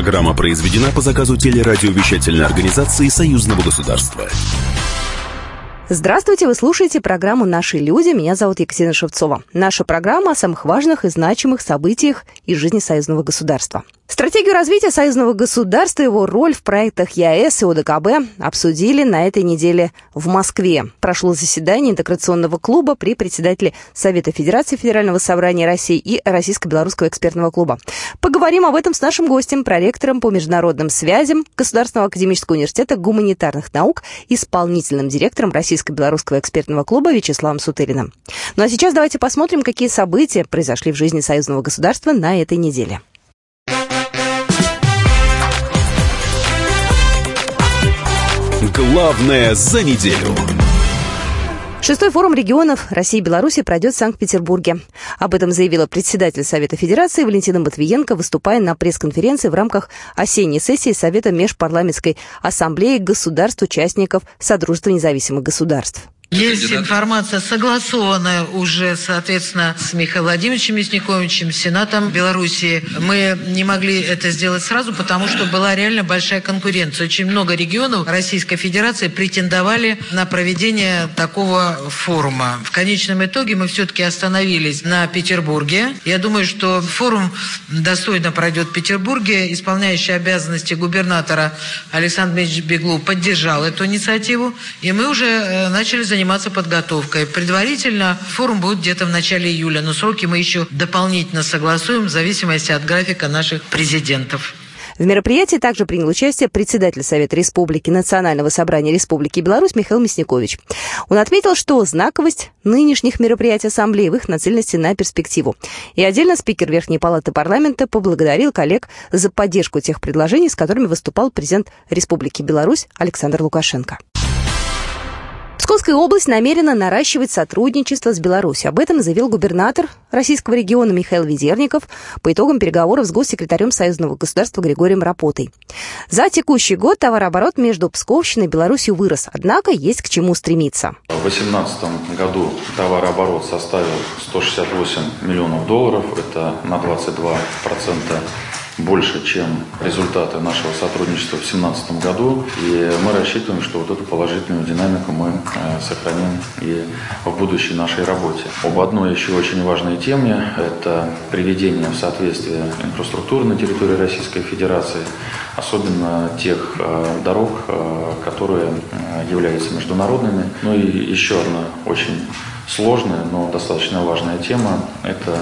Программа произведена по заказу телерадиовещательной организации Союзного государства. Здравствуйте, вы слушаете программу «Наши люди». Меня зовут Екатерина Шевцова. Наша программа о самых важных и значимых событиях из жизни союзного государства. Стратегию развития союзного государства и его роль в проектах ЕАЭС и ОДКБ обсудили на этой неделе в Москве. Прошло заседание интеграционного клуба при председателе Совета Федерации Федерального собрания России и Российско-белорусского экспертного клуба. Поговорим об этом с нашим гостем, проректором по международным связям Государственного академического университета гуманитарных наук, исполнительным директором Российско-белорусского экспертного клуба Вячеславом Сутыриным. Ну а сейчас давайте посмотрим, какие события произошли в жизни союзного государства на этой неделе. Главное за неделю. Шестой форум регионов России и Беларуси пройдет в Санкт-Петербурге. Об этом заявила председатель Совета Федерации Валентина Матвиенко, выступая на пресс-конференции в рамках осенней сессии Совета Межпарламентской ассамблеи государств-участников Содружества независимых государств. Есть информация, согласованная уже, соответственно, с Михаилом Владимировичем Мясниковичем, Сенатом Белоруссии. Мы не могли это сделать сразу, потому что была реально большая конкуренция. Очень много регионов Российской Федерации претендовали на проведение такого форума. В конечном итоге мы все-таки остановились на Петербурге. Я думаю, что форум достойно пройдет в Петербурге. Исполняющий обязанности губернатора Александр Дмитриевич Беглу поддержал эту инициативу. И мы уже э, начали заниматься заниматься подготовкой. Предварительно форум будет где-то в начале июля, но сроки мы еще дополнительно согласуем в зависимости от графика наших президентов. В мероприятии также принял участие председатель Совета Республики Национального собрания Республики Беларусь Михаил Мясникович. Он отметил, что знаковость нынешних мероприятий Ассамблеи в их нацеленности на перспективу. И отдельно спикер Верхней Палаты Парламента поблагодарил коллег за поддержку тех предложений, с которыми выступал президент Республики Беларусь Александр Лукашенко. Псковская область намерена наращивать сотрудничество с Беларусью. Об этом заявил губернатор российского региона Михаил Ведерников по итогам переговоров с госсекретарем Союзного государства Григорием Рапотой. За текущий год товарооборот между Псковщиной и Беларусью вырос, однако есть к чему стремиться. В 2018 году товарооборот составил 168 миллионов долларов, это на 22% больше, чем результаты нашего сотрудничества в 2017 году. И мы рассчитываем, что вот эту положительную динамику мы э, сохраним и в будущей нашей работе. Об одной еще очень важной теме – это приведение в соответствие инфраструктуры на территории Российской Федерации, особенно тех э, дорог, э, которые являются международными. Ну и еще одна очень сложная, но достаточно важная тема – это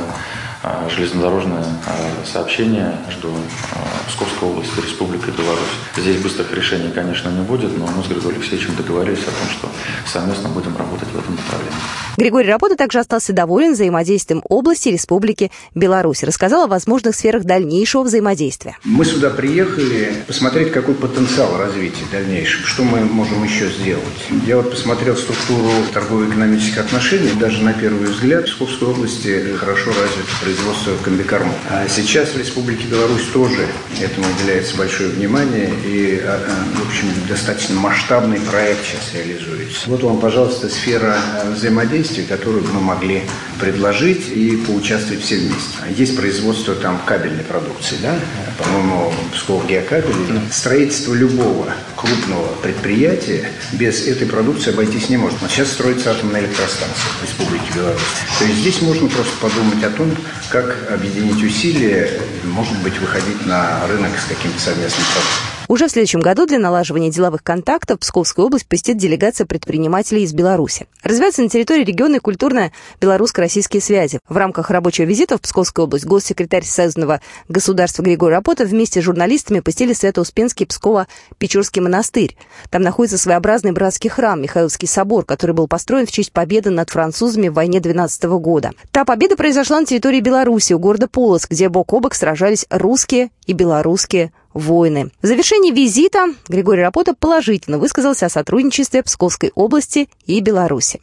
железнодорожное а, сообщение между а, Псковской областью и Республикой Беларусь. Здесь быстрых решений, конечно, не будет, но мы с Григорием Алексеевичем договорились о том, что совместно будем работать в этом направлении. Григорий Рапота также остался доволен взаимодействием области Республики Беларусь. Рассказал о возможных сферах дальнейшего взаимодействия. Мы сюда приехали посмотреть, какой потенциал развития дальнейшего, что мы можем еще сделать. Я вот посмотрел структуру торгово-экономических отношений. Даже на первый взгляд в Псковской области хорошо развито производства комбикормов. А сейчас в Республике Беларусь тоже этому уделяется большое внимание и, а, а, в общем, достаточно масштабный проект сейчас реализуется. Вот вам, пожалуйста, сфера а, взаимодействия, которую мы могли предложить и поучаствовать все вместе. Есть производство там кабельной продукции, да, по-моему, Псков Геокабель. Строительство любого крупного предприятия без этой продукции обойтись не может. сейчас строится атомная электростанция в Республике Беларусь. То есть здесь можно просто подумать о том, как объединить усилия, может быть, выходить на рынок с каким-то совместным продуктом. Уже в следующем году для налаживания деловых контактов Псковскую область посетит делегация предпринимателей из Беларуси. Развиваются на территории региона культурно-белорусско-российские связи. В рамках рабочего визита в Псковскую область госсекретарь Союзного государства Григорий Рапота вместе с журналистами посетили Свято-Успенский Псково-Печорский монастырь. Там находится своеобразный братский храм Михайловский собор, который был построен в честь победы над французами в войне 12 года. Та победа произошла на территории Беларуси, у города Полоцк, где бок о бок сражались русские и белорусские войны. В завершении визита Григорий Рапота положительно высказался о сотрудничестве Псковской области и Беларуси.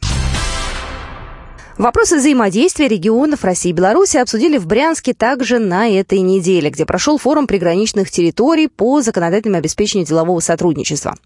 Вопросы взаимодействия регионов России и Беларуси обсудили в Брянске также на этой неделе, где прошел форум приграничных территорий по законодательному обеспечению делового сотрудничества.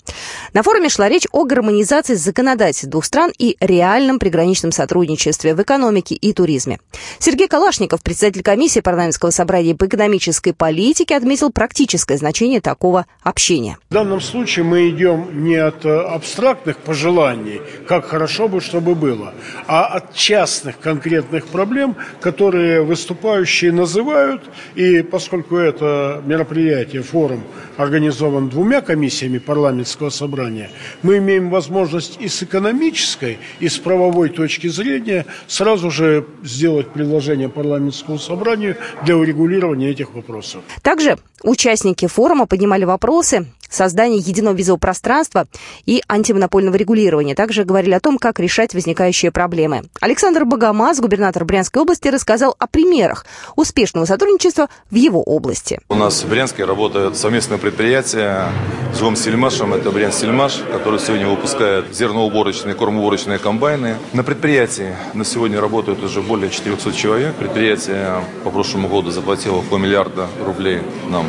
На форуме шла речь о гармонизации законодательств двух стран и реальном приграничном сотрудничестве в экономике и туризме. Сергей Калашников, председатель комиссии парламентского собрания по экономической политике, отметил практическое значение такого общения. В данном случае мы идем не от э, абстрактных пожеланий, как хорошо бы, чтобы было, а от части частных конкретных проблем, которые выступающие называют. И поскольку это мероприятие, форум организован двумя комиссиями парламентского собрания, мы имеем возможность и с экономической, и с правовой точки зрения сразу же сделать предложение парламентскому собранию для урегулирования этих вопросов. Также участники форума поднимали вопросы создания единого визового пространства и антимонопольного регулирования. Также говорили о том, как решать возникающие проблемы. Александр Богомаз, губернатор Брянской области, рассказал о примерах успешного сотрудничества в его области. У нас в Брянске работает совместное предприятие с Сельмашем. Это Брянск Сельмаш, который сегодня выпускает зерноуборочные, кормоуборочные комбайны. На предприятии на сегодня работают уже более 400 человек. Предприятие по прошлому году заплатило около миллиарда рублей нам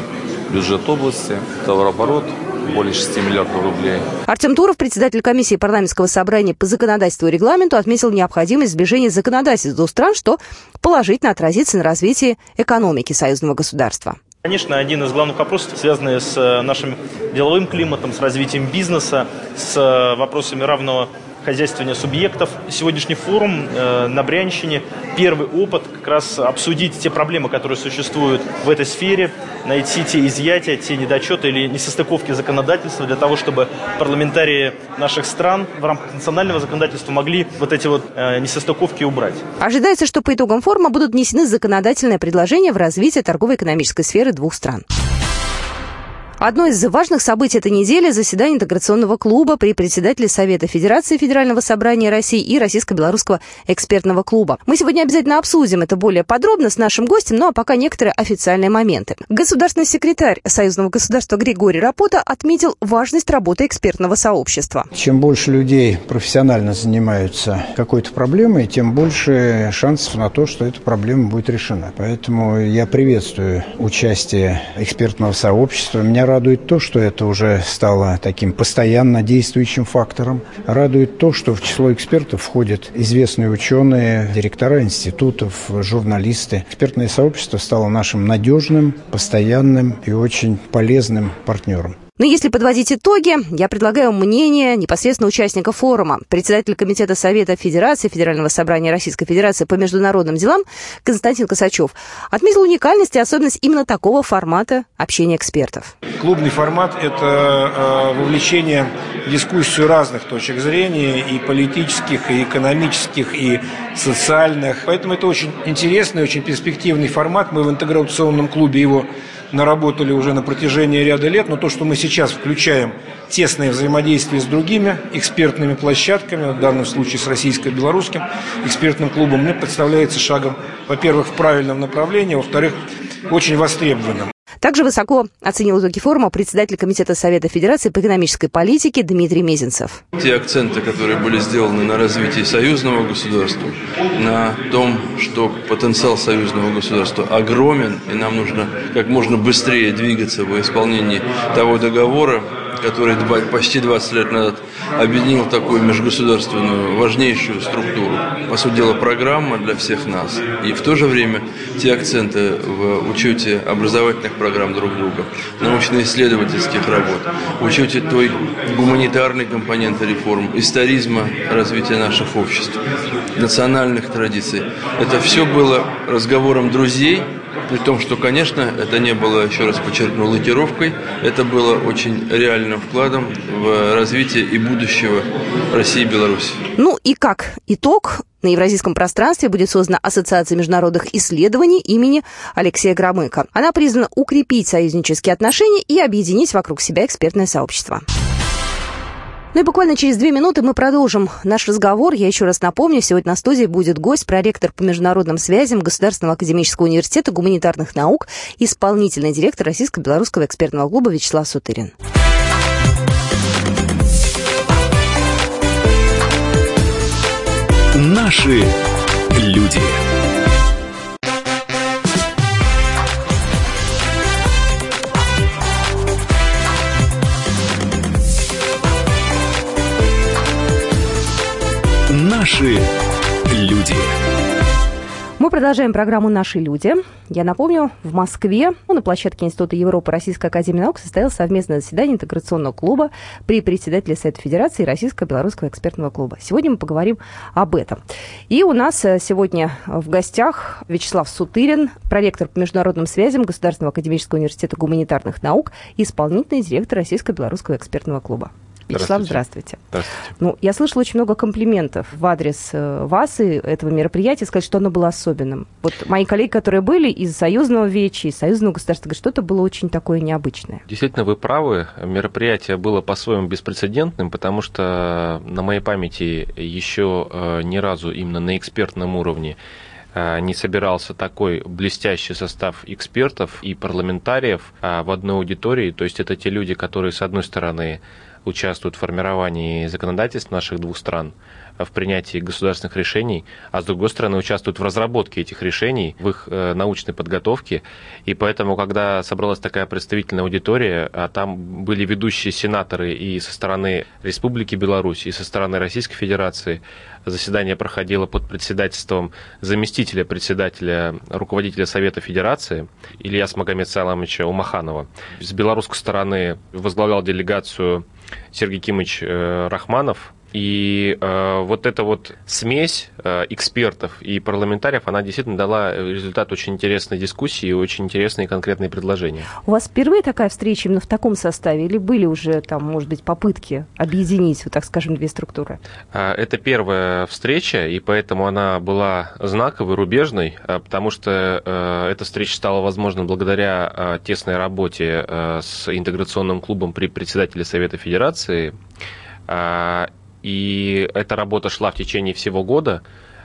бюджет области, товарооборот более 6 миллиардов рублей. Артем Туров, председатель комиссии парламентского собрания по законодательству и регламенту, отметил необходимость сближения законодательств двух стран, что положительно отразится на развитии экономики союзного государства. Конечно, один из главных вопросов, связанный с э, нашим деловым климатом, с развитием бизнеса, с э, вопросами равного хозяйствования субъектов. Сегодняшний форум э, на Брянщине – первый опыт как раз обсудить те проблемы, которые существуют в этой сфере, найти те изъятия, те недочеты или несостыковки законодательства для того, чтобы парламентарии наших стран в рамках национального законодательства могли вот эти вот э, несостыковки убрать. Ожидается, что по итогам форума будут внесены законодательные предложения в развитие торгово-экономической сферы двух стран. Одно из важных событий этой недели – заседание интеграционного клуба при председателе Совета Федерации Федерального собрания России и Российско-белорусского экспертного клуба. Мы сегодня обязательно обсудим это более подробно с нашим гостем, ну а пока некоторые официальные моменты. Государственный секретарь Союзного государства Григорий Рапота отметил важность работы экспертного сообщества. Чем больше людей профессионально занимаются какой-то проблемой, тем больше шансов на то, что эта проблема будет решена. Поэтому я приветствую участие экспертного сообщества. Меня радует то, что это уже стало таким постоянно действующим фактором. Радует то, что в число экспертов входят известные ученые, директора институтов, журналисты. Экспертное сообщество стало нашим надежным, постоянным и очень полезным партнером. Но если подводить итоги, я предлагаю мнение непосредственно участника форума, председатель Комитета Совета Федерации Федерального собрания Российской Федерации по международным делам Константин Косачев отметил уникальность и особенность именно такого формата общения экспертов. Клубный формат – это э, вовлечение в дискуссию разных точек зрения, и политических, и экономических, и социальных. Поэтому это очень интересный, очень перспективный формат. Мы в интеграционном клубе его наработали уже на протяжении ряда лет, но то, что мы сейчас включаем тесное взаимодействие с другими экспертными площадками, в данном случае с российско-белорусским экспертным клубом, мне представляется шагом, во-первых, в правильном направлении, во-вторых, очень востребованным. Также высоко оценил итоги форума председатель Комитета Совета Федерации по экономической политике Дмитрий Мезенцев. Те акценты, которые были сделаны на развитии союзного государства, на том, что потенциал союзного государства огромен, и нам нужно как можно быстрее двигаться в исполнении того договора, который почти 20 лет назад объединил такую межгосударственную важнейшую структуру. По сути дела, программа для всех нас. И в то же время те акценты в учете образовательных программ друг друга, научно-исследовательских работ, в учете той гуманитарной компоненты реформ, историзма развития наших обществ, национальных традиций. Это все было разговором друзей, при том, что, конечно, это не было, еще раз подчеркну, лакировкой, это было очень реальным вкладом в развитие и будущего России и Беларуси. Ну и как итог, на евразийском пространстве будет создана Ассоциация международных исследований имени Алексея Громыка. Она призвана укрепить союзнические отношения и объединить вокруг себя экспертное сообщество. Ну и буквально через две минуты мы продолжим наш разговор. Я еще раз напомню, сегодня на студии будет гость, проректор по международным связям Государственного академического университета гуманитарных наук, исполнительный директор Российско-белорусского экспертного клуба Вячеслав Сутырин. Наши люди. Наши люди. Мы продолжаем программу «Наши люди». Я напомню, в Москве ну, на площадке Института Европы Российской Академии Наук состоялось совместное заседание интеграционного клуба при председателе Совета Федерации Российско-Белорусского экспертного клуба. Сегодня мы поговорим об этом. И у нас э, сегодня в гостях Вячеслав Сутырин, проректор по международным связям Государственного академического университета гуманитарных наук и исполнительный директор Российско-Белорусского экспертного клуба. Вячеслав, здравствуйте. Здравствуйте. Ну, я слышала очень много комплиментов в адрес э, вас и этого мероприятия, сказать, что оно было особенным. Вот мои коллеги, которые были из Союзного Вечи, из Союзного государства, говорят, что это было очень такое необычное. Действительно, вы правы. Мероприятие было по-своему беспрецедентным, потому что на моей памяти еще э, ни разу именно на экспертном уровне э, не собирался такой блестящий состав экспертов и парламентариев в одной аудитории. То есть это те люди, которые, с одной стороны, участвуют в формировании законодательств наших двух стран, в принятии государственных решений, а с другой стороны участвуют в разработке этих решений, в их э, научной подготовке. И поэтому, когда собралась такая представительная аудитория, а там были ведущие сенаторы и со стороны Республики Беларусь, и со стороны Российской Федерации, заседание проходило под председательством заместителя председателя, руководителя Совета Федерации Ильяс Магомед Саламовича Умаханова. С белорусской стороны возглавлял делегацию Сергей Кимович э, Рахманов, и э, вот эта вот смесь э, экспертов и парламентариев, она действительно дала результат очень интересной дискуссии и очень интересные конкретные предложения. У вас впервые такая встреча именно в таком составе или были уже там, может быть, попытки объединить, вот так скажем, две структуры? Э, это первая встреча, и поэтому она была знаковой, рубежной, э, потому что э, эта встреча стала возможна благодаря э, тесной работе э, с интеграционным клубом при председателе Совета Федерации и эта работа шла в течение всего года.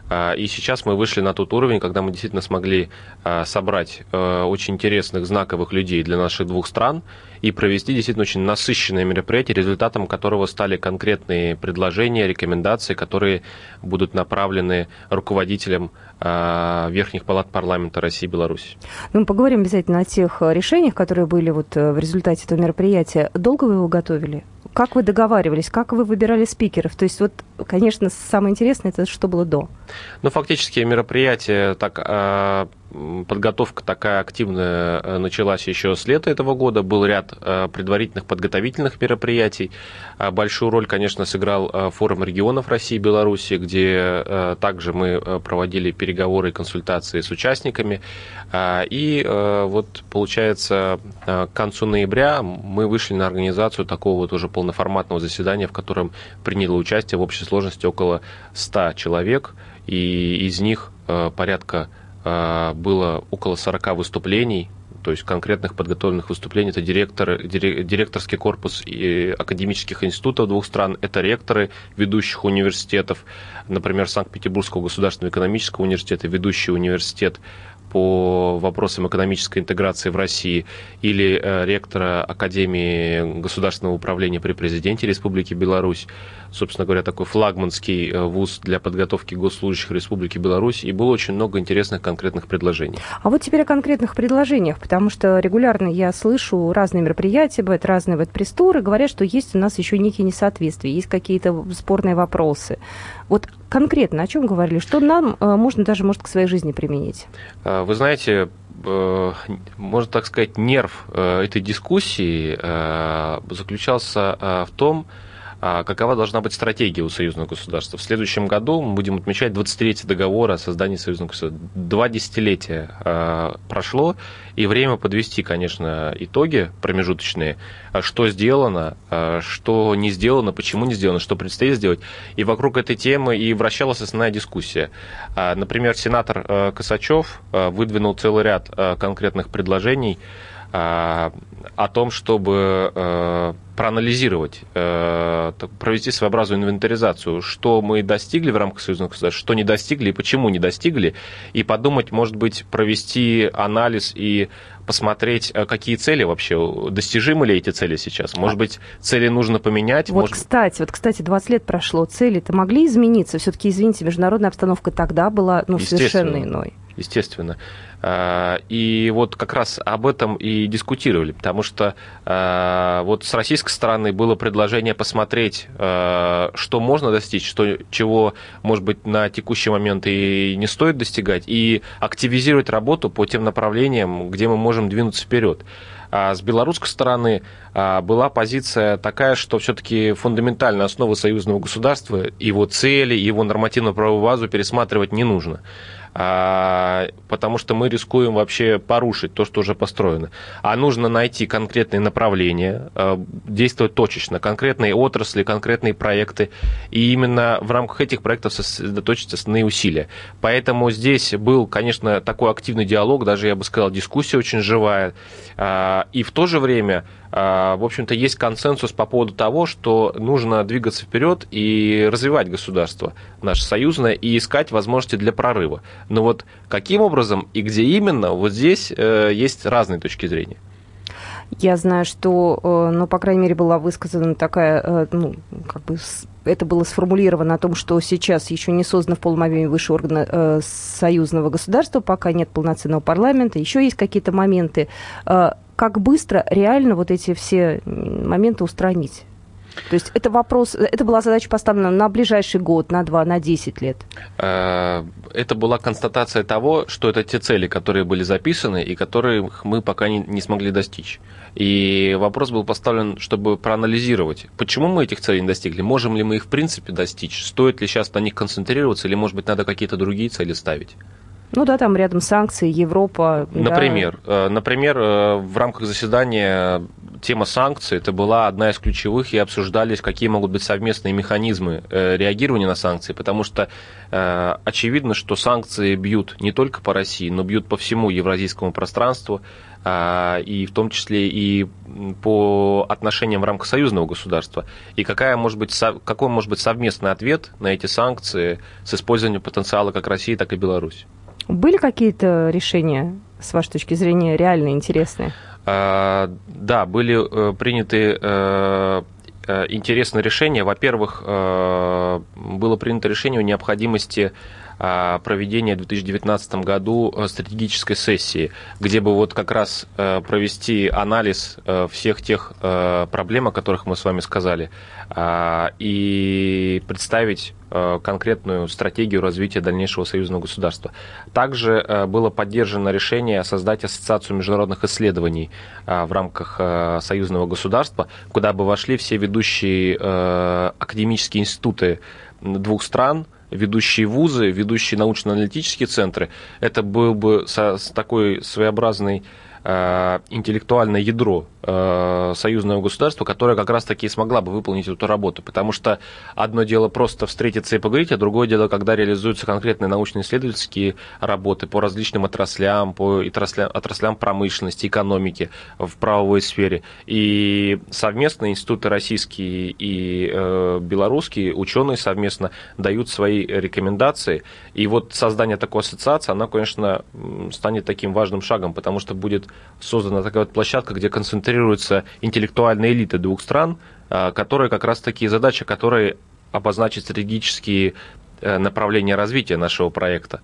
А, и сейчас мы вышли на тот уровень, когда мы действительно смогли а, собрать а, очень интересных, знаковых людей для наших двух стран и провести действительно очень насыщенное мероприятие, результатом которого стали конкретные предложения, рекомендации, которые будут направлены руководителям верхних палат парламента России и Беларуси. Ну, мы поговорим обязательно о тех решениях, которые были вот э, в результате этого мероприятия. Долго вы его готовили? Как вы договаривались, как вы выбирали спикеров? То есть вот, конечно, самое интересное, это что было до. Ну, фактически мероприятие так подготовка такая активная э, началась еще с лета этого года. Был ряд э, предварительных подготовительных мероприятий. А большую роль, конечно, сыграл э, форум регионов России и Беларуси, где также мы проводили переговоры и консультации с участниками. А, и вот, получается, к концу ноября мы вышли на организацию такого вот уже полноформатного заседания, в котором приняло участие в общей сложности около 100 человек, и из них порядка было около 40 выступлений, то есть конкретных подготовленных выступлений. Это директор, директорский корпус академических институтов двух стран, это ректоры ведущих университетов, например, Санкт-Петербургского государственного экономического университета, ведущий университет по вопросам экономической интеграции в России или э, ректора Академии государственного управления при президенте Республики Беларусь собственно говоря, такой флагманский э, вуз для подготовки госслужащих Республики Беларусь, и было очень много интересных конкретных предложений. А вот теперь о конкретных предложениях, потому что регулярно я слышу разные мероприятия, бывают разные вот пресс-туры, говорят, что есть у нас еще некие несоответствия, есть какие-то спорные вопросы. Вот конкретно о чем говорили, что нам э, можно даже, может, к своей жизни применить? Э, вы знаете, можно так сказать, нерв этой дискуссии заключался в том, а какова должна быть стратегия у союзного государства. В следующем году мы будем отмечать 23-й договор о создании союзного государства. Два десятилетия а, прошло, и время подвести, конечно, итоги промежуточные, а что сделано, что не сделано, почему не сделано, что предстоит сделать. И вокруг этой темы и вращалась основная дискуссия. Например, сенатор Косачев выдвинул целый ряд конкретных предложений, о том, чтобы э, проанализировать, э, провести своеобразную инвентаризацию, что мы достигли в рамках союзного государства, что не достигли и почему не достигли, и подумать, может быть, провести анализ и посмотреть, какие цели вообще, достижимы ли эти цели сейчас. Может быть, цели нужно поменять. Вот, может... кстати, вот, кстати, 20 лет прошло, цели-то могли измениться? Все-таки, извините, международная обстановка тогда была ну, совершенно иной. Естественно. А, и вот как раз об этом и дискутировали, потому что а, вот с российской стороны было предложение посмотреть, а, что можно достичь, что, чего, может быть, на текущий момент и не стоит достигать, и активизировать работу по тем направлениям, где мы можем двинуться вперед. А с белорусской стороны была позиция такая, что все-таки фундаментальная основа союзного государства, его цели, его нормативно-правовую базу пересматривать не нужно. А, потому что мы рискуем вообще порушить то, что уже построено. А нужно найти конкретные направления, а, действовать точечно, конкретные отрасли, конкретные проекты, и именно в рамках этих проектов сосредоточить основные усилия. Поэтому здесь был, конечно, такой активный диалог, даже, я бы сказал, дискуссия очень живая, а, и в то же время в общем-то, есть консенсус по поводу того, что нужно двигаться вперед и развивать государство наше союзное и искать возможности для прорыва. Но вот каким образом и где именно, вот здесь э, есть разные точки зрения. Я знаю, что, э, ну, по крайней мере, была высказана такая, э, ну, как бы это было сформулировано о том, что сейчас еще не создано в полном объеме высший орган э, союзного государства, пока нет полноценного парламента, еще есть какие-то моменты. Э, как быстро реально вот эти все моменты устранить? То есть это вопрос, это была задача поставлена на ближайший год, на два, на десять лет? Э, это была констатация того, что это те цели, которые были записаны и которых мы пока не, не смогли достичь. И вопрос был поставлен, чтобы проанализировать, почему мы этих целей не достигли, можем ли мы их в принципе достичь, стоит ли сейчас на них концентрироваться или, может быть, надо какие-то другие цели ставить. Ну да, там рядом санкции, Европа. Например, да. Э, например, э, в рамках заседания тема санкций это была одна из ключевых, и обсуждались, какие могут быть совместные механизмы э, реагирования на санкции, потому что очевидно, что санкции бьют не только по России, но бьют по всему евразийскому пространству, и в том числе и по отношениям в рамках союзного государства. И какая может быть, какой может быть совместный ответ на эти санкции с использованием потенциала как России, так и Беларуси? Были какие-то решения, с вашей точки зрения, реально интересные? А, да, были э, приняты э, э, интересные решения. Во-первых, было принято решение о необходимости проведения в 2019 году стратегической сессии, где бы вот как раз провести анализ всех тех проблем, о которых мы с вами сказали, и представить конкретную стратегию развития дальнейшего союзного государства. Также э, было поддержано решение создать Ассоциацию международных исследований э, в рамках союзного государства, куда бы вошли все ведущие академические институты двух стран, ведущие вузы, ведущие научно-аналитические центры. Это был бы такой своеобразный интеллектуальное ядро Э, союзного государства, которое как раз-таки смогла бы выполнить эту работу. Потому что одно дело просто встретиться и поговорить, а другое дело, когда реализуются конкретные научно-исследовательские работы по различным отраслям, по отраслям, отраслям промышленности, экономики в правовой сфере. И совместно институты российские и э, белорусские, ученые совместно дают свои рекомендации. И вот создание такой ассоциации, она, конечно, станет таким важным шагом, потому что будет создана такая вот площадка, где концентрируется концентрируется интеллектуальная элита двух стран, а, которая как раз таки задача которой обозначить стратегические э, направления развития нашего проекта.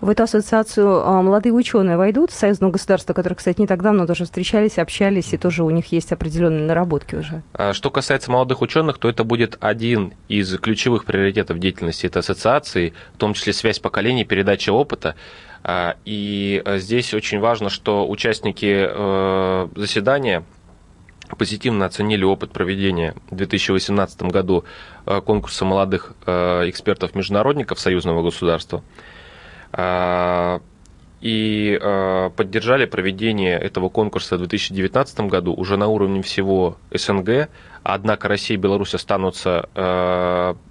В эту ассоциацию а, молодые ученые войдут, союзного государства, которые, кстати, не так давно тоже встречались, общались, и тоже у них есть определенные наработки уже. А, что касается молодых ученых, то это будет один из ключевых приоритетов деятельности этой ассоциации, в том числе связь поколений, передача опыта. А, и э, здесь очень важно, что участники э, заседания позитивно оценили опыт проведения в 2018 году э, конкурса молодых экспертов-международников союзного государства а, и поддержали проведение этого конкурса в 2019 году уже на уровне всего СНГ. Однако Россия и Беларусь останутся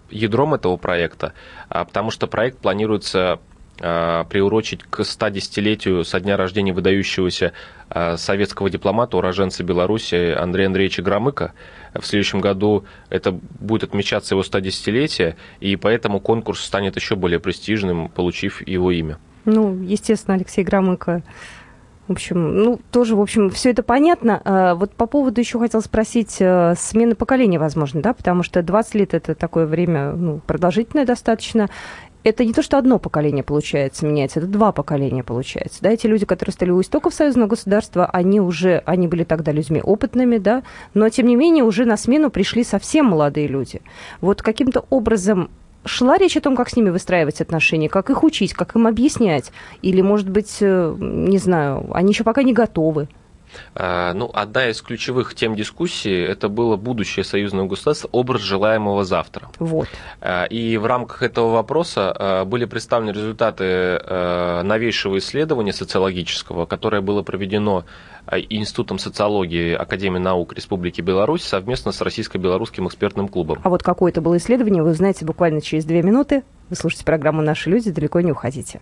ядром этого проекта, а, потому что проект планируется приурочить к 110-летию со дня рождения выдающегося э, советского дипломата, уроженца Беларуси Андрея Андреевича Громыка. В следующем году это будет отмечаться его 110-летие, и поэтому конкурс станет еще более престижным, получив его имя. Ну, естественно, Алексей Громыко В общем, ну, тоже, в общем, все это понятно. А, вот по поводу еще хотел спросить э, смены поколения, возможно, да, потому что 20 лет это такое время ну, продолжительное достаточно. Это не то, что одно поколение получается менять, это два поколения получается. Да, эти люди, которые стали у истоков союзного государства, они уже, они были тогда людьми опытными, да, но тем не менее уже на смену пришли совсем молодые люди. Вот каким-то образом шла речь о том, как с ними выстраивать отношения, как их учить, как им объяснять? Или, может быть, э, не знаю, они еще пока не готовы? А, ну, одна из ключевых тем дискуссии – это было будущее союзного государства, образ желаемого завтра. Вот. А, и в рамках этого вопроса а, были представлены результаты новейшего исследования социологического, которое было проведено Институтом социологии Академии наук Республики Беларусь совместно с Российско-белорусским экспертным клубом. А вот какое это было исследование, вы узнаете буквально через две минуты. Вы слушаете программу «Наши люди», далеко не уходите.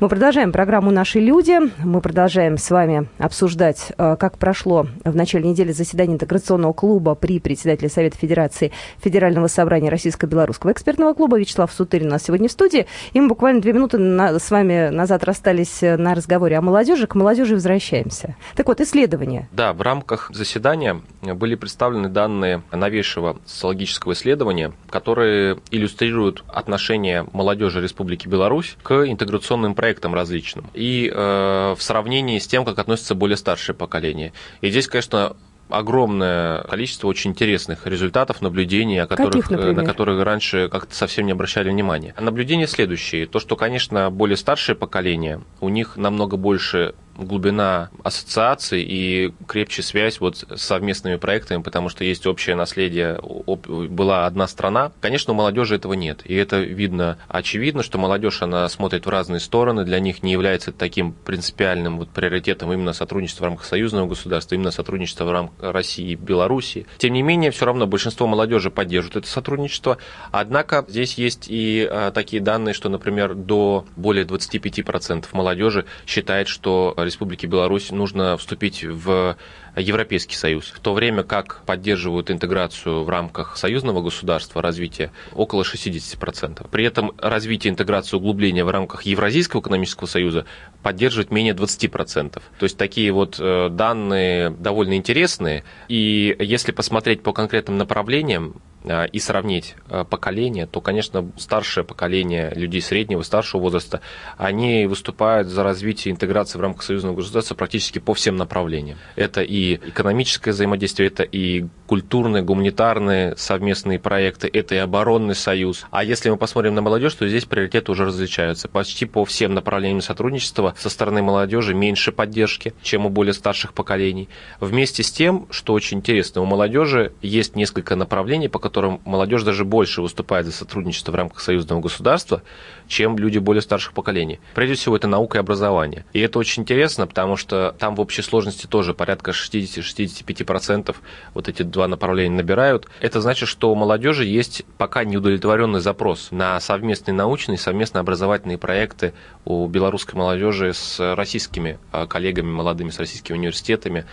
Мы продолжаем программу «Наши люди». Мы продолжаем с вами обсуждать, э, как прошло в начале недели заседание интеграционного клуба при председателе Совета Федерации Федерального собрания Российско-Белорусского экспертного клуба Вячеслав Сутырин у нас сегодня в студии. И мы буквально две минуты на, с вами назад расстались э, на разговоре о молодежи. К молодежи возвращаемся. Так вот, исследования. Да, в рамках заседания были представлены данные новейшего социологического исследования, которые иллюстрируют отношение молодежи Республики Беларусь к интеграционным проектам различным. И э, в сравнении с тем, как относится более старшее поколение. И здесь, конечно, огромное количество очень интересных результатов наблюдений, о которых, Каких, на которые раньше как-то совсем не обращали внимания. Наблюдения следующие. То, что, конечно, более старшее поколение, у них намного больше глубина ассоциаций и крепче связь вот с совместными проектами, потому что есть общее наследие, была одна страна. Конечно, у молодежи этого нет, и это видно очевидно, что молодежь, она смотрит в разные стороны, для них не является таким принципиальным вот приоритетом именно сотрудничество в рамках союзного государства, именно сотрудничество в рамках России и Беларуси. Тем не менее, все равно большинство молодежи поддерживает это сотрудничество, однако здесь есть и а, такие данные, что, например, до более 25% молодежи считает, что Республики Беларусь нужно вступить в Европейский Союз, в то время как поддерживают интеграцию в рамках союзного государства развития около 60%. При этом развитие интеграции углубления в рамках Евразийского экономического союза поддерживает менее 20%. То есть такие вот э, данные довольно интересные. И если посмотреть по конкретным направлениям, и сравнить э, поколения, то, конечно, старшее поколение людей среднего, старшего возраста, они выступают за развитие интеграции в рамках союзного государства практически по всем направлениям. Это и экономическое взаимодействие, это и культурные, гуманитарные совместные проекты, это и оборонный союз. А если мы посмотрим на молодежь, то здесь приоритеты уже различаются. Почти по всем направлениям сотрудничества со стороны молодежи меньше поддержки, чем у более старших поколений. Вместе с тем, что очень интересно, у молодежи есть несколько направлений, по которым молодежь даже больше выступает за сотрудничество в рамках союзного государства, чем люди более старших поколений. Прежде всего, это наука и образование. И это очень интересно, потому что там в общей сложности тоже порядка 60-65% вот эти два направления набирают. Это значит, что у молодежи есть пока неудовлетворенный запрос на совместные научные, совместно образовательные проекты у белорусской молодежи с российскими а, коллегами молодыми, с российскими университетами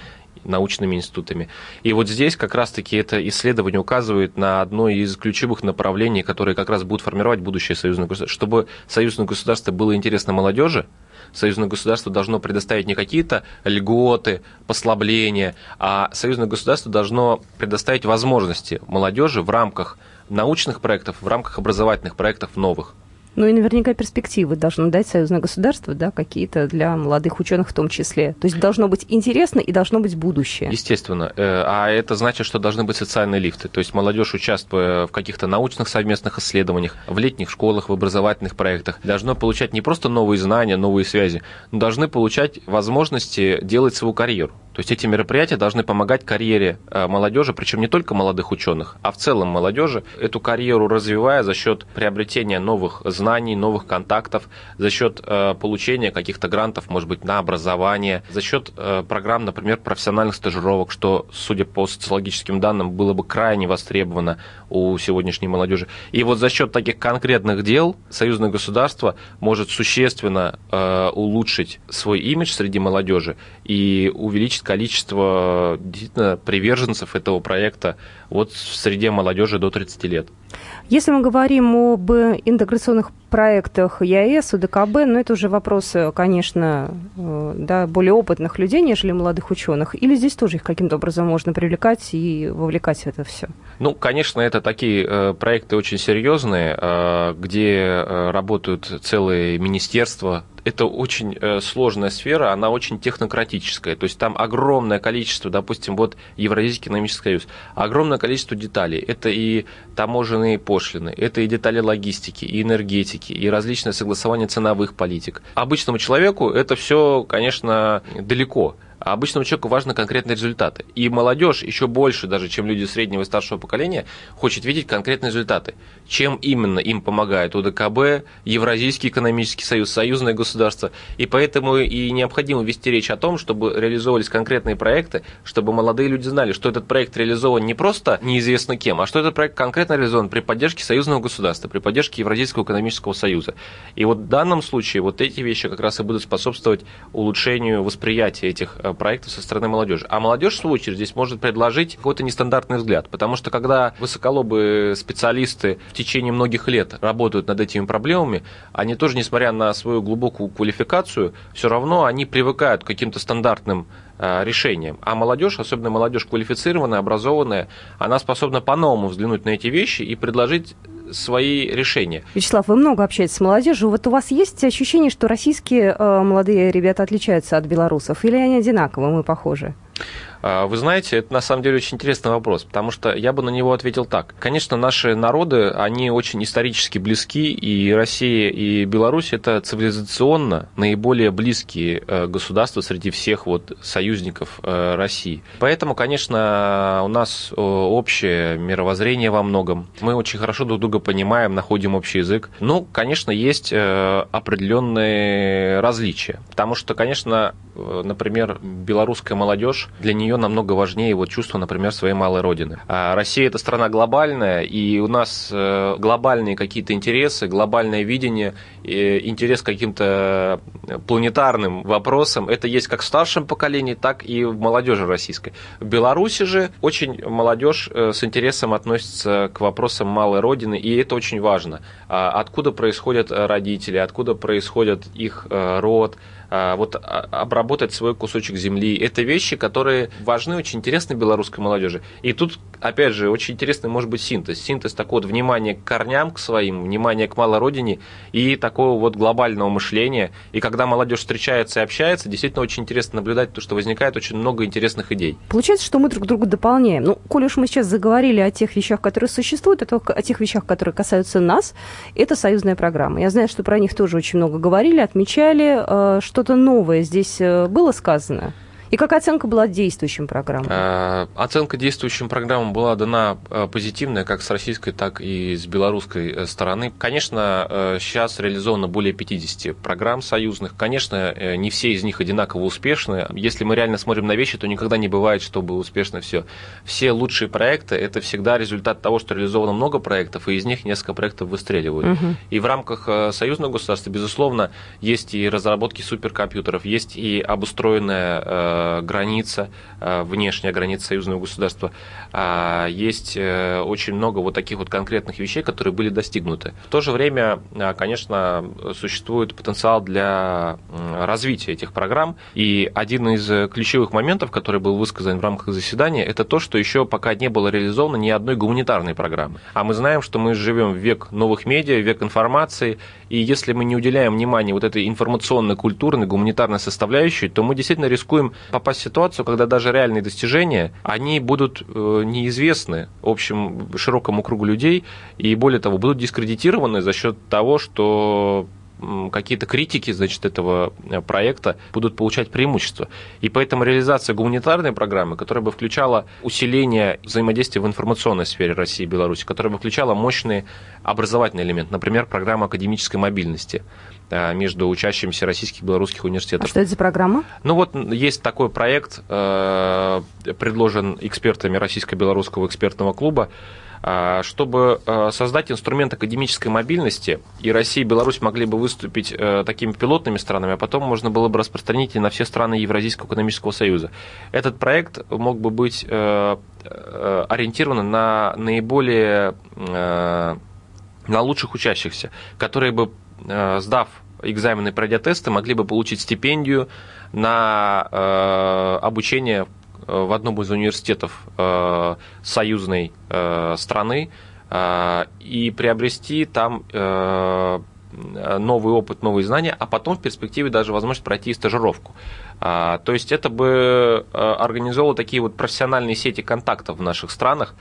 научными институтами. И вот здесь как раз-таки это исследование указывает на одно из ключевых направлений, которые как раз будут формировать будущее союзного государства. Чтобы союзное государство было интересно молодежи, союзное государство должно предоставить не какие-то льготы, послабления, а союзное государство должно предоставить возможности молодежи в рамках научных проектов, в рамках образовательных проектов новых. Ну и наверняка перспективы должно дать союзное государство, да, какие-то для молодых ученых в том числе. То есть должно быть интересно и должно быть будущее. Естественно. Э, а это значит, что должны быть социальные лифты. То есть молодежь, участвуя в каких-то научных совместных исследованиях, в летних школах, в образовательных проектах, должно получать не просто новые знания, новые связи, но должны получать возможности делать свою карьеру То есть эти мероприятия должны помогать карьере э, молодежи, причем не только молодых ученых, а в целом молодежи, эту карьеру развивая за счет приобретения новых знаний, новых контактов, за счет э, получения каких-то грантов, может быть, на образование, за счет э, программ, например, профессиональных стажировок, что, судя по социологическим данным, было бы крайне востребовано у сегодняшней молодежи. И вот за счет таких конкретных дел союзное государство может существенно улучшить свой имидж среди молодежи и увеличить количество действительно приверженцев этого проекта вот в среде молодежи до 30 лет. Если мы говорим об интеграционных проектах ЕАЭС, УДКБ, ну это уже вопросы, конечно, э, да, более опытных людей, нежели молодых ученых, или здесь тоже их каким-то образом можно привлекать и вовлекать в это все? Ну, конечно, это такие э, проекты очень серьезные, э, где э, работают целые министерства, это очень э, сложная сфера, она очень технократическая. То есть там огромное количество, допустим, вот Евразийский экономический союз, огромное количество деталей. Это и таможенные пошлины, это и детали логистики, и энергетики, и различные согласования ценовых политик. Обычному человеку это все, конечно, далеко. А обычному человеку важны конкретные результаты. И молодежь еще больше, даже чем люди среднего и старшего поколения, хочет видеть конкретные результаты. Чем именно им помогает УДКБ, Евразийский экономический союз, союзное государство. И поэтому и необходимо вести речь о том, чтобы реализовывались конкретные проекты, чтобы молодые люди знали, что этот проект реализован не просто неизвестно кем, а что этот проект конкретно реализован при поддержке союзного государства, при поддержке Евразийского экономического союза. И вот в данном случае вот эти вещи как раз и будут способствовать улучшению восприятия этих э, проектов со стороны молодежи. А молодежь, в свою очередь, здесь может предложить какой-то нестандартный взгляд, потому что когда высоколобые специалисты в течение многих лет работают над этими проблемами, они тоже, несмотря на свою глубокую квалификацию, все равно они привыкают к каким-то стандартным э, решениям. А молодежь, особенно молодежь квалифицированная, образованная, она способна по-новому взглянуть на эти вещи и предложить свои решения. Вячеслав, вы много общаетесь с молодежью. Вот у вас есть ощущение, что российские э, молодые ребята отличаются от белорусов? Или они одинаковы, мы похожи? А, вы знаете, это на самом деле очень интересный вопрос, потому что я бы на него ответил так. Конечно, наши народы, они очень исторически близки, и Россия и Беларусь – это цивилизационно наиболее близкие э, государства среди всех вот союзников э, России. Поэтому, конечно, у нас э, общее мировоззрение во многом. Мы очень хорошо друг друга понимаем, находим общий язык. Ну, конечно, есть определенные различия, потому что, конечно, например, белорусская молодежь, для нее нее намного важнее его чувство, например, своей малой родины. А Россия это страна глобальная, и у нас э, глобальные какие-то интересы, глобальное видение, интерес к каким-то планетарным вопросам. Это есть как в старшем поколении, так и в молодежи российской. В Беларуси же очень молодежь э, с интересом относится к вопросам малой родины, и это очень важно. А откуда происходят родители, откуда происходит их э, род, вот а, обработать свой кусочек земли. Это вещи, которые важны, очень интересны белорусской молодежи. И тут, опять же, очень интересный может быть синтез. Синтез такого вот внимания к корням, к своим, внимания к малой родине и такого вот глобального мышления. И когда молодежь встречается и общается, действительно очень интересно наблюдать, то, что возникает очень много интересных идей. Получается, что мы друг друга дополняем. Ну, коли уж мы сейчас заговорили о тех вещах, которые существуют, о тех вещах, которые касаются нас, это союзная программа. Я знаю, что про них тоже очень много говорили, отмечали, что что-то новое здесь э, было сказано? И как оценка была действующим программам? Э, оценка действующим программам была дана э, позитивная как с российской, так и с белорусской э, стороны. Конечно, сейчас реализовано более 50 программ союзных. Конечно, не все из них одинаково успешны. Если мы реально смотрим на вещи, то никогда не бывает, чтобы успешно все. Все лучшие проекты – это всегда результат того, что реализовано много проектов, и из них несколько проектов выстреливают. Угу. И в рамках союзного государства, безусловно, есть и разработки суперкомпьютеров, есть и обустроенная граница, э, внешняя граница союзного государства. А, есть э, очень много вот таких вот конкретных вещей, которые были достигнуты. В то же время, конечно, существует потенциал для развития этих программ. И один из ключевых моментов, который был высказан в рамках заседания, это то, что еще пока не было реализовано ни одной гуманитарной программы. А мы знаем, что мы живем в век новых медиа, век информации, и если мы не уделяем внимания вот этой информационной, культурной, гуманитарной составляющей, то мы действительно рискуем попасть в ситуацию, когда даже реальные достижения, они будут э, неизвестны общему широкому кругу людей, и более того, будут дискредитированы за счет того, что какие-то критики значит, этого э, проекта будут получать преимущество. И поэтому реализация гуманитарной программы, которая бы включала усиление взаимодействия в информационной сфере России и Беларуси, которая бы включала мощный образовательный элемент, например, программа академической мобильности э, между учащимися российских и белорусских университетов. А что это за программа? Ну вот есть такой проект, предложен экспертами Российско-белорусского экспертного клуба, а, чтобы а, создать инструмент академической мобильности, и Россия и Беларусь могли бы выступить э, такими пилотными странами, а потом можно было бы распространить и на все страны Евразийского экономического союза. Этот проект мог бы быть э, э, ориентирован на наиболее на лучших учащихся, которые бы, сдав экзамены пройдя тесты, могли бы получить стипендию на обучение в одном из университетов э, союзной э, страны э, и приобрести там новый опыт, новые знания, а потом в перспективе даже возможность пройти стажировку. То есть это бы организовало такие вот профессиональные сети контактов в наших странах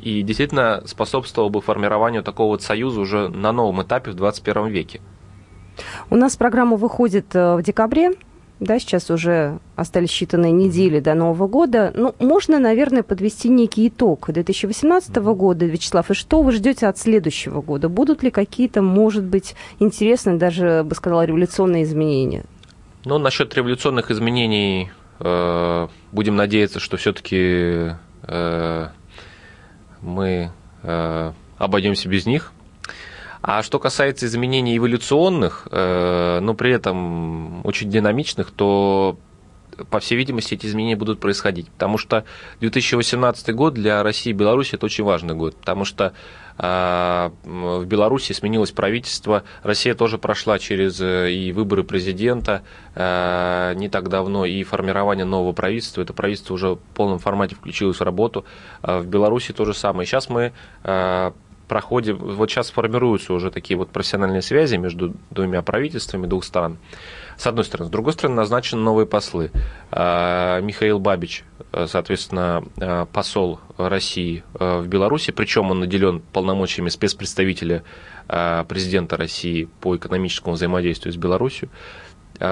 и действительно способствовало бы формированию такого вот союза уже на новом этапе в 21 веке. У нас программа выходит в декабре да, сейчас уже остались считанные недели до Нового года. Ну, можно, наверное, подвести некий итог 2018 года. Вячеслав, и что вы ждете от следующего года? Будут ли какие-то, может быть, интересные, даже, бы сказала, революционные изменения? Ну, насчет революционных изменений э, будем надеяться, что все-таки э, мы э, обойдемся без них. А что касается изменений эволюционных, э, но при этом очень динамичных, то по всей видимости, эти изменения будут происходить. Потому что 2018 год для России и Беларуси это очень важный год. Потому что э, в Беларуси сменилось правительство. Россия тоже прошла через э, и выборы президента не так давно, и формирование нового правительства. Это правительство уже в полном формате включилось в работу. В Беларуси то же самое. Сейчас мы проходим, вот сейчас формируются уже такие вот профессиональные связи между двумя правительствами двух стран. С одной стороны. С другой стороны, назначены новые послы. А, Михаил Бабич, соответственно, а, посол России а, в Беларуси, причем он наделен полномочиями спецпредставителя президента России по экономическому взаимодействию с Беларусью.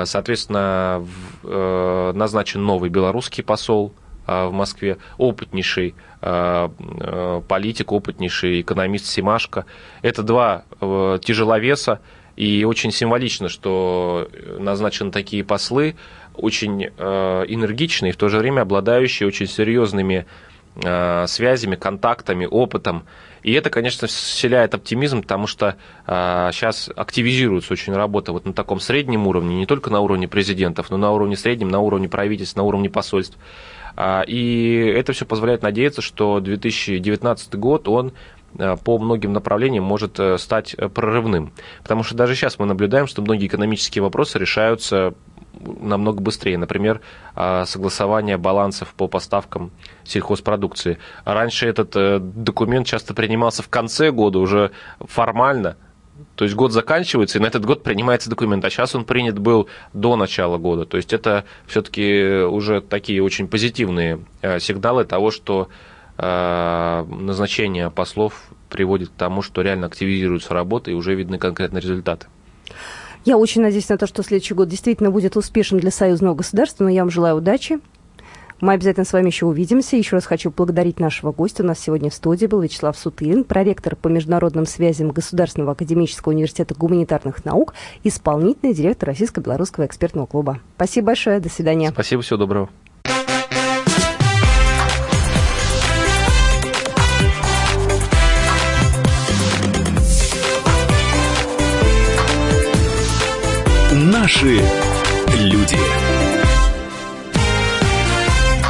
Соответственно, назначен новый белорусский посол в Москве, опытнейший Э, э, политик, опытнейший экономист Симашко. Это два э, тяжеловеса, и очень символично, что назначены такие послы, очень энергичные, в то же время обладающие очень серьезными связями, контактами, опытом. И это, конечно, вселяет оптимизм, потому что сейчас активизируется очень работа вот на таком среднем уровне, не только на уровне президентов, но на уровне среднем, на уровне правительств, на уровне посольств. А, и это все позволяет надеяться, что 2019 год, он а, по многим направлениям может э, стать э, прорывным. Потому что даже сейчас мы наблюдаем, что многие экономические вопросы решаются намного быстрее. Например, а, согласование балансов по поставкам сельхозпродукции. Раньше этот э, документ часто принимался в конце года уже формально, то есть год заканчивается, и на этот год принимается документ, а сейчас он принят был до начала года. То есть это все-таки уже такие очень позитивные э, сигналы того, что э, назначение послов приводит к тому, что реально активизируется работа и уже видны конкретные результаты. Я очень надеюсь на то, что следующий год действительно будет успешен для союзного государства, но я вам желаю удачи, мы обязательно с вами еще увидимся. Еще раз хочу поблагодарить нашего гостя. У нас сегодня в студии был Вячеслав Сутырин, проректор по международным связям Государственного академического университета гуманитарных наук, исполнительный директор Российско-белорусского экспертного клуба. Спасибо большое. До свидания. Спасибо. Всего доброго. Наши люди.